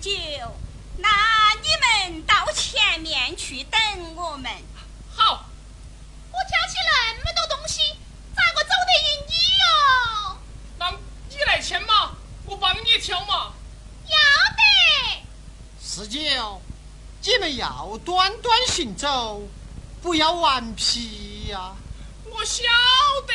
就那你们到前面去等我们。好。我挑起那么多东西咋个走得赢你哟？那你来签嘛我帮你挑嘛。要得。十九你们要端端行走不要顽皮呀。我晓得。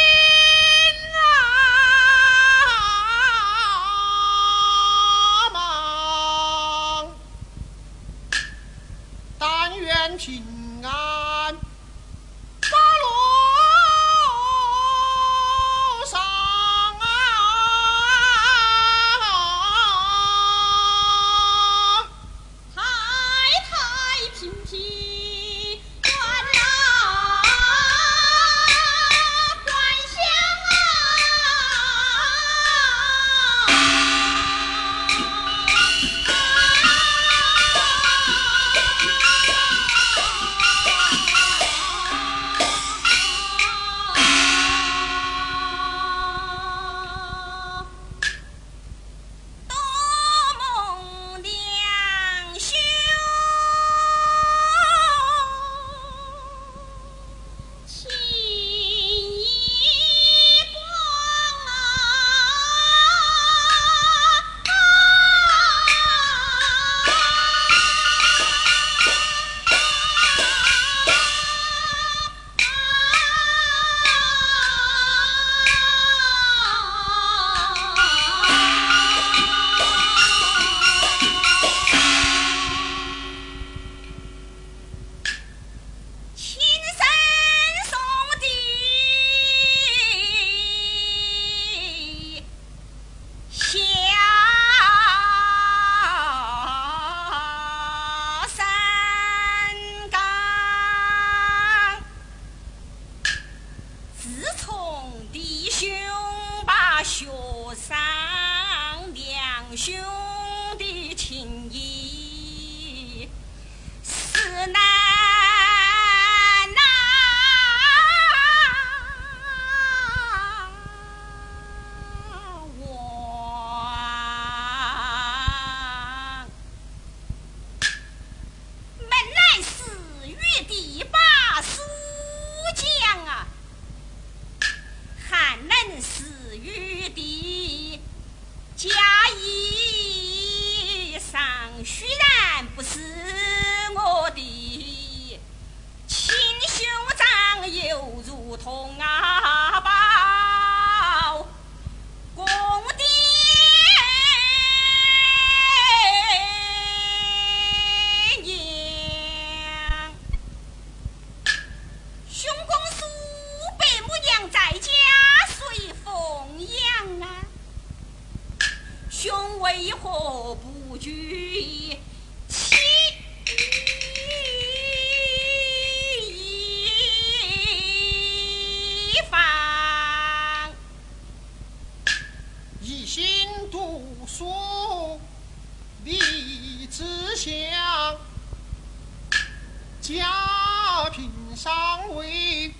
家贫尚未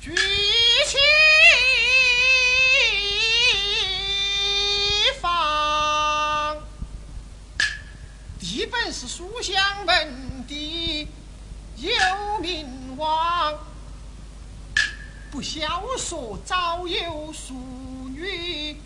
举妻房地本是书香门第有名望不消说早有淑女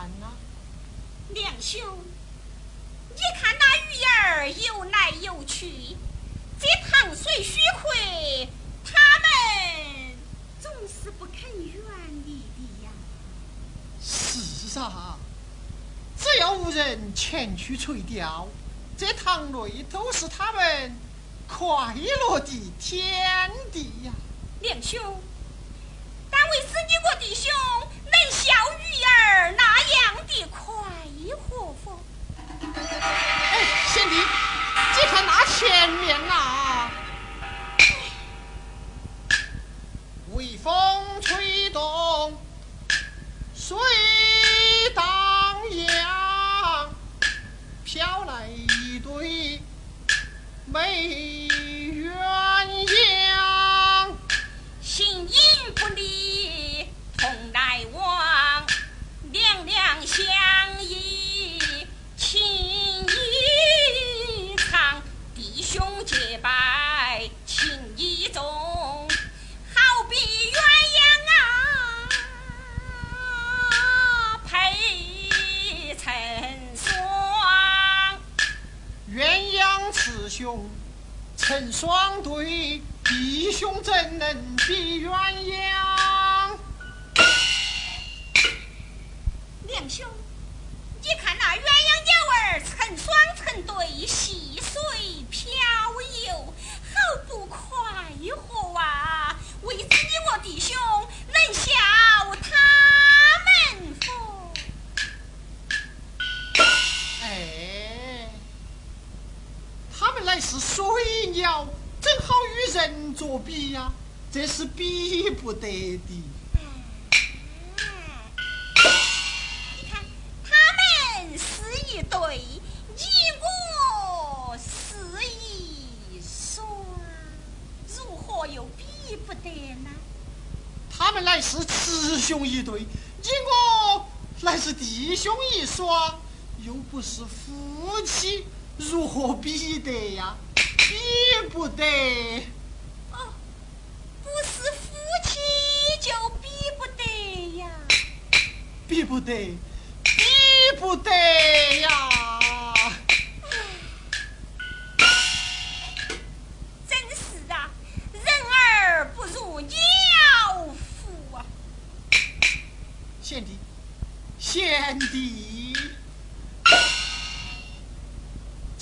长谈呐、梁兄，你看那鱼儿游来游去，这糖水虚亏，他们总是不肯远离的呀。是啊，只要无人前去垂钓，这塘内都是他们快乐的天地呀。梁兄，但为使你我弟兄能像鱼儿那样的快活否？哎，贤弟，你看那前面呐、微风吹动，水荡漾，飘来一对美鸳鸯。形影不离，望，两两相依，情意长，弟兄结拜，情意重，好比鸳鸯啊，配成双。鸳鸯雌雄成双对，弟兄怎能比鸳鸯？不是夫妻，如何比得呀？比不得。哦，不是夫妻就比不得呀。比不得，比不得呀！真是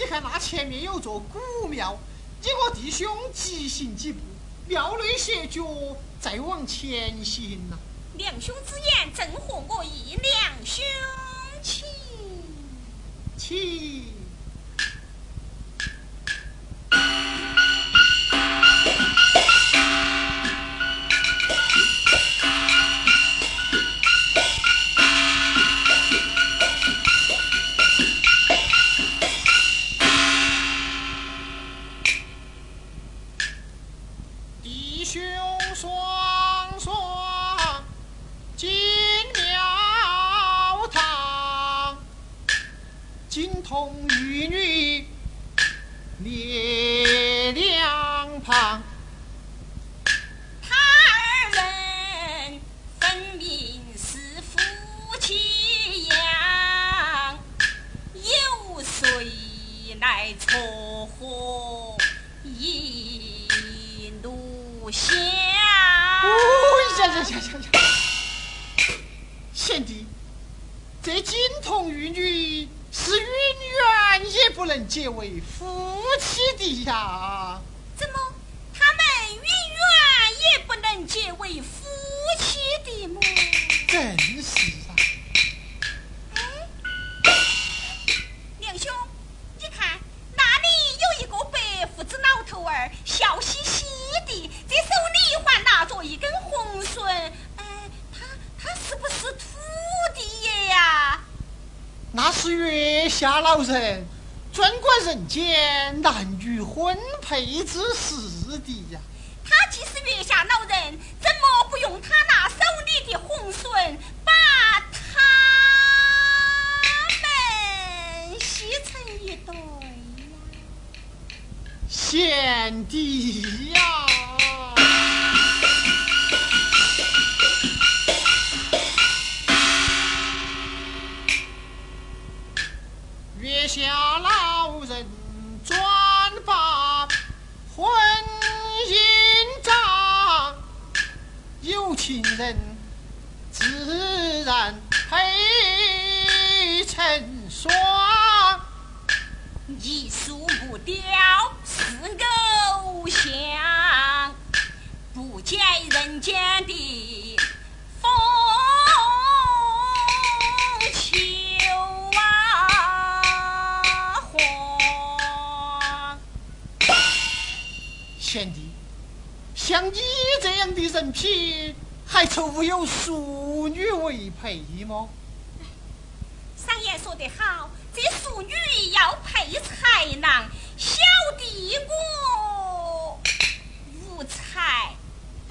看那前面有座古庙，你我弟兄急行几步，庙内歇脚，再往前行呐、两兄之言正合我意，两兄请。请。金童玉女列两旁。他二人分明是夫妻样，有谁来撮合一路香？哦呀呀呀呀呀！贤弟，这金童玉女是与结为夫妻的呀？怎么，他们永远也不能结为夫妻的么？真是啊！哎，梁兄，你看那里有一个白胡子老头儿，笑嘻嘻的，这手里还拿着一根红绳。哎，他他是不是土地爷呀？那是月下老人，专管人间男女婚配之事的呀。他既是月下老人，怎么不用他那手里的红绳把他们系成一对呀？贤弟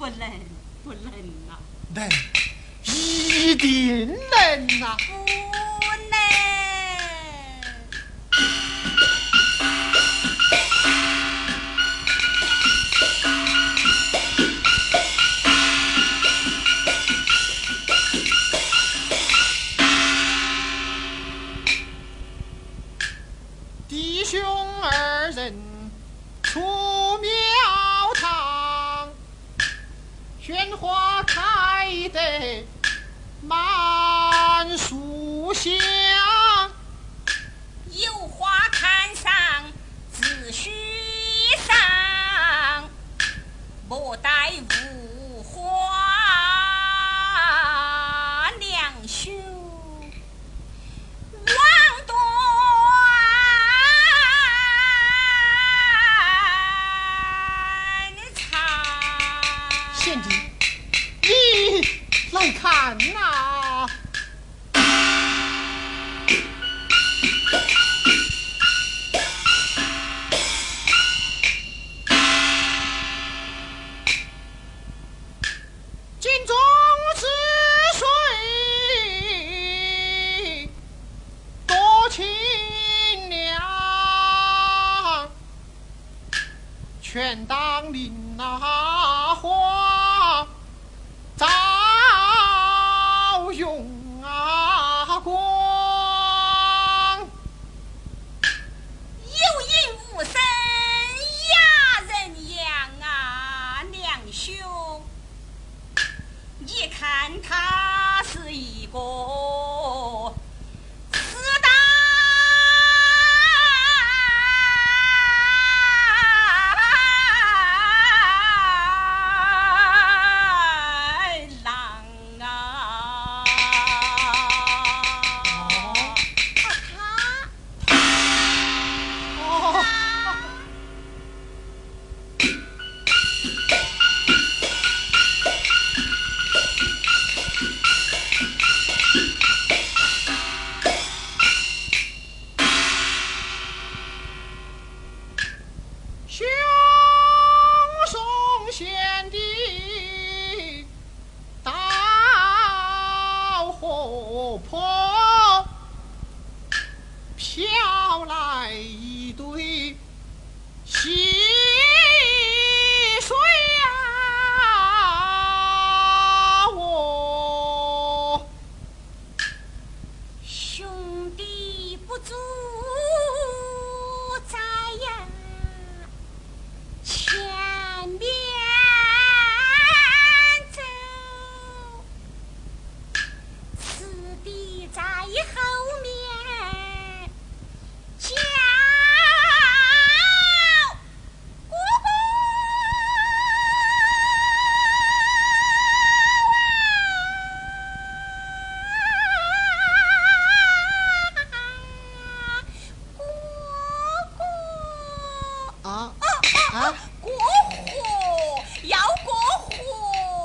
不能不能啊，能，一定能啊！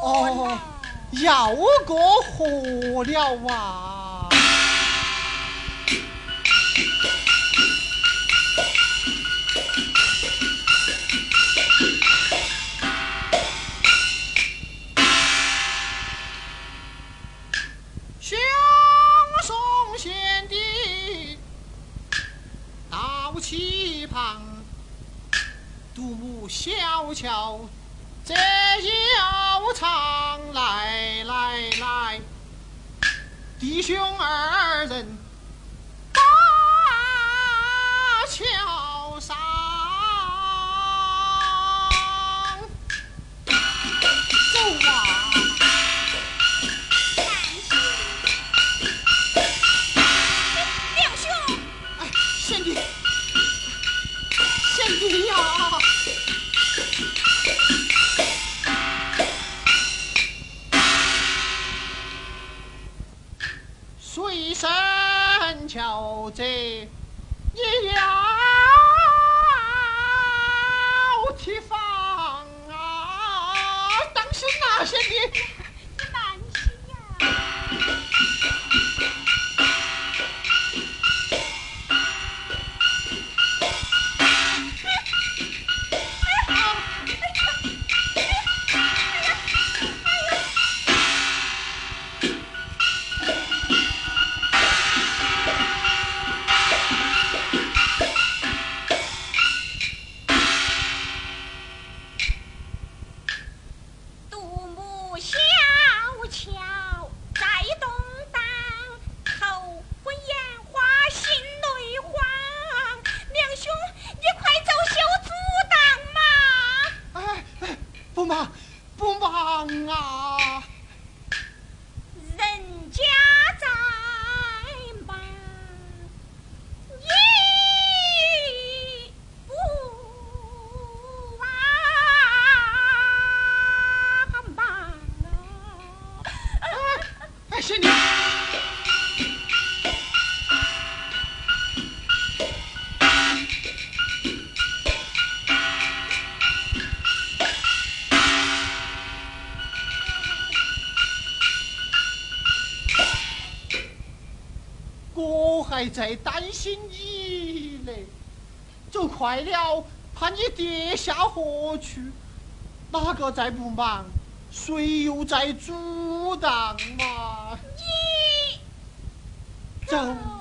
哦，要过河了啊！相送贤弟到旗旁，独木小桥悠长。来来来，弟兄二人哎，贤弟，我还在担心你嘞，走快了，怕你跌下河去。哪个再不忙，谁又在阻挡嘛？你走。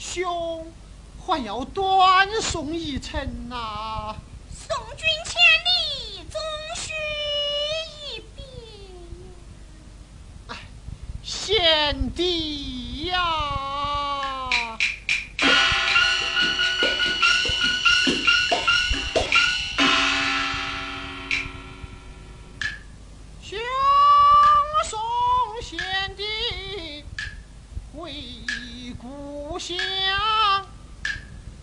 兄还要短送一程呐、送君千里，终须一别。哎，贤弟呀！乡，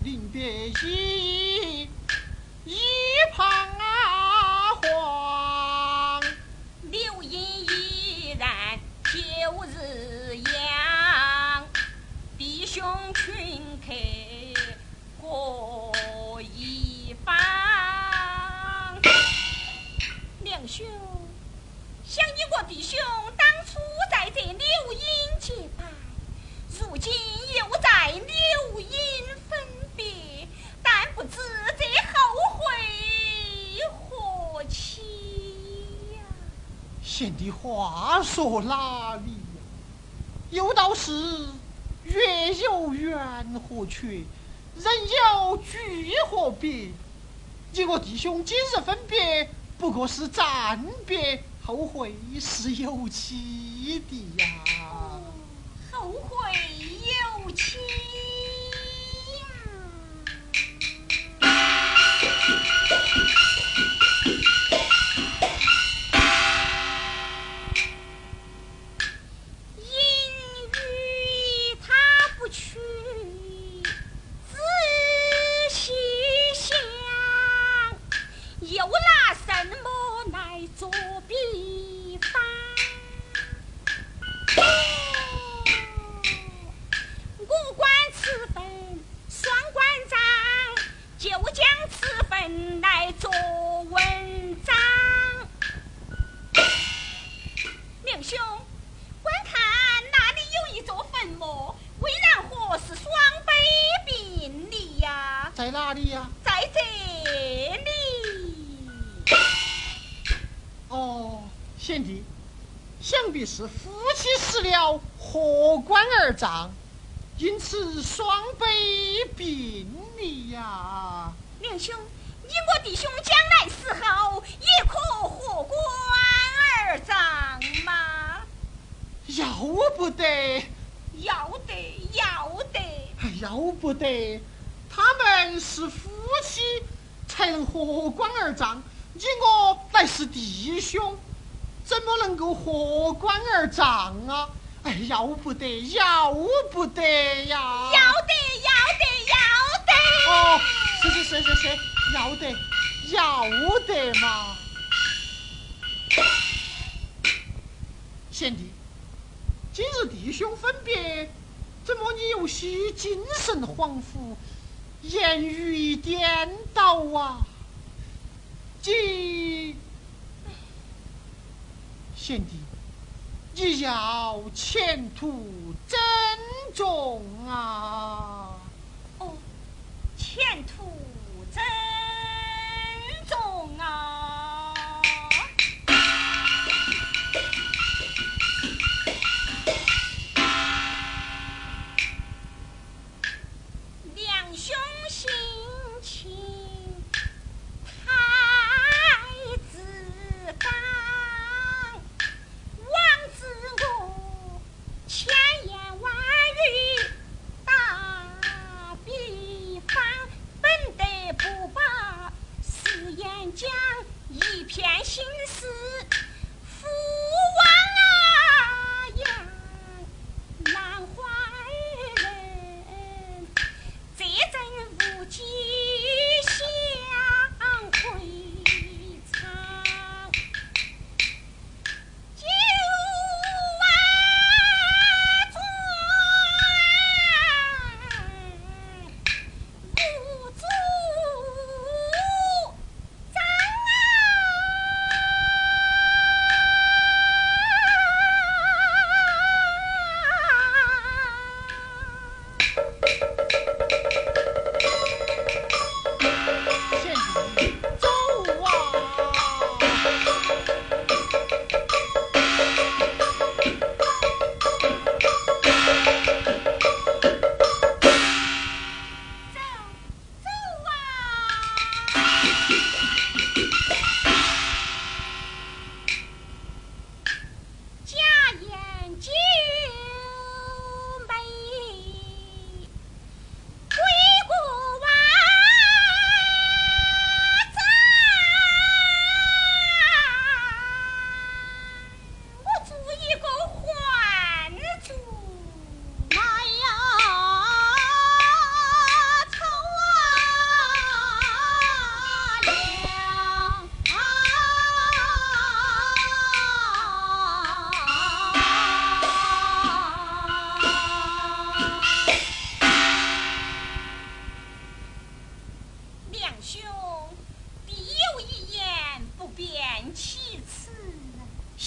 临别依依一旁黄。流萤依然旧日样，弟兄群客各一方。两兄，想你我弟兄当初在这流萤结拜，如今又在流萤分别，但不知这后会何期呀？现的话说哪里呀？有道是月有圆和缺，人有聚和别。你我弟兄今日分别，不过是暂别，后会是有期的呀。后会贤弟，想必是夫妻死了，合棺而葬，因此双碑并立呀。梁兄，你我弟兄将来死后，也可合棺而葬吗？要不得，要得，要得，要不得！他们是夫妻，才能合棺而葬。你我乃是弟兄，怎么能够合棺而葬啊？哎，要不得，要不得呀！要得，要得，要得！哦，是是是是是，要得，要得嘛！贤弟，今日弟兄分别，怎么你有些精神恍惚，言语颠倒啊？即贤弟，你要前途珍重啊！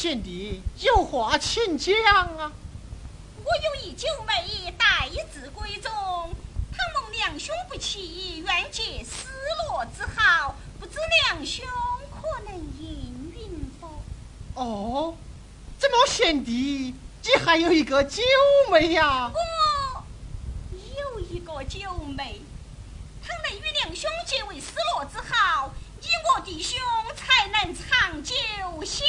贤弟，有话请讲啊！我有一九妹待字闺中，倘蒙两兄不弃，愿结失落之好，不知两兄可能应允否？哦，怎么贤弟，你还有一个九妹呀？我有一个九妹，倘能与两兄结为失落之好，你我弟兄才能长久相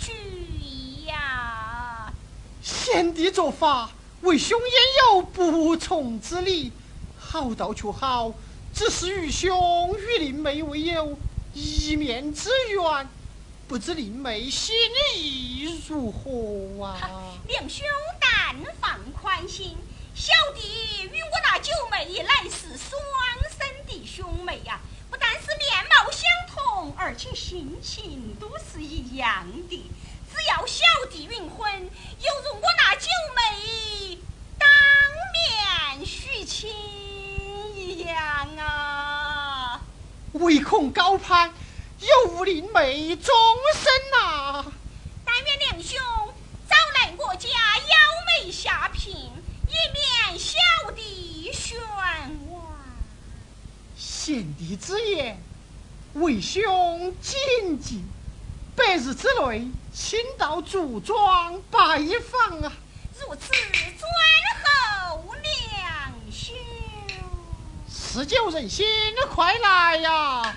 聚呀。贤弟做法，为兄焉有不从之理。好道却好，只是与兄与令妹未有一面之缘，不知令妹心意如何啊？两兄但放宽心，小弟与我那九妹乃是双生弟兄妹呀、面貌相同，而且心情都是一样的。只要小弟云婚，犹如我那九妹当面许亲一样啊！唯恐高攀，有无林妹终身呐、啊！但愿梁兄早来我家邀妹下聘，以免小弟悬望。贤弟之言。为兄谨记。百日之内，请到祖庄拜访啊！如此尊候良兄。十九人心，快来呀！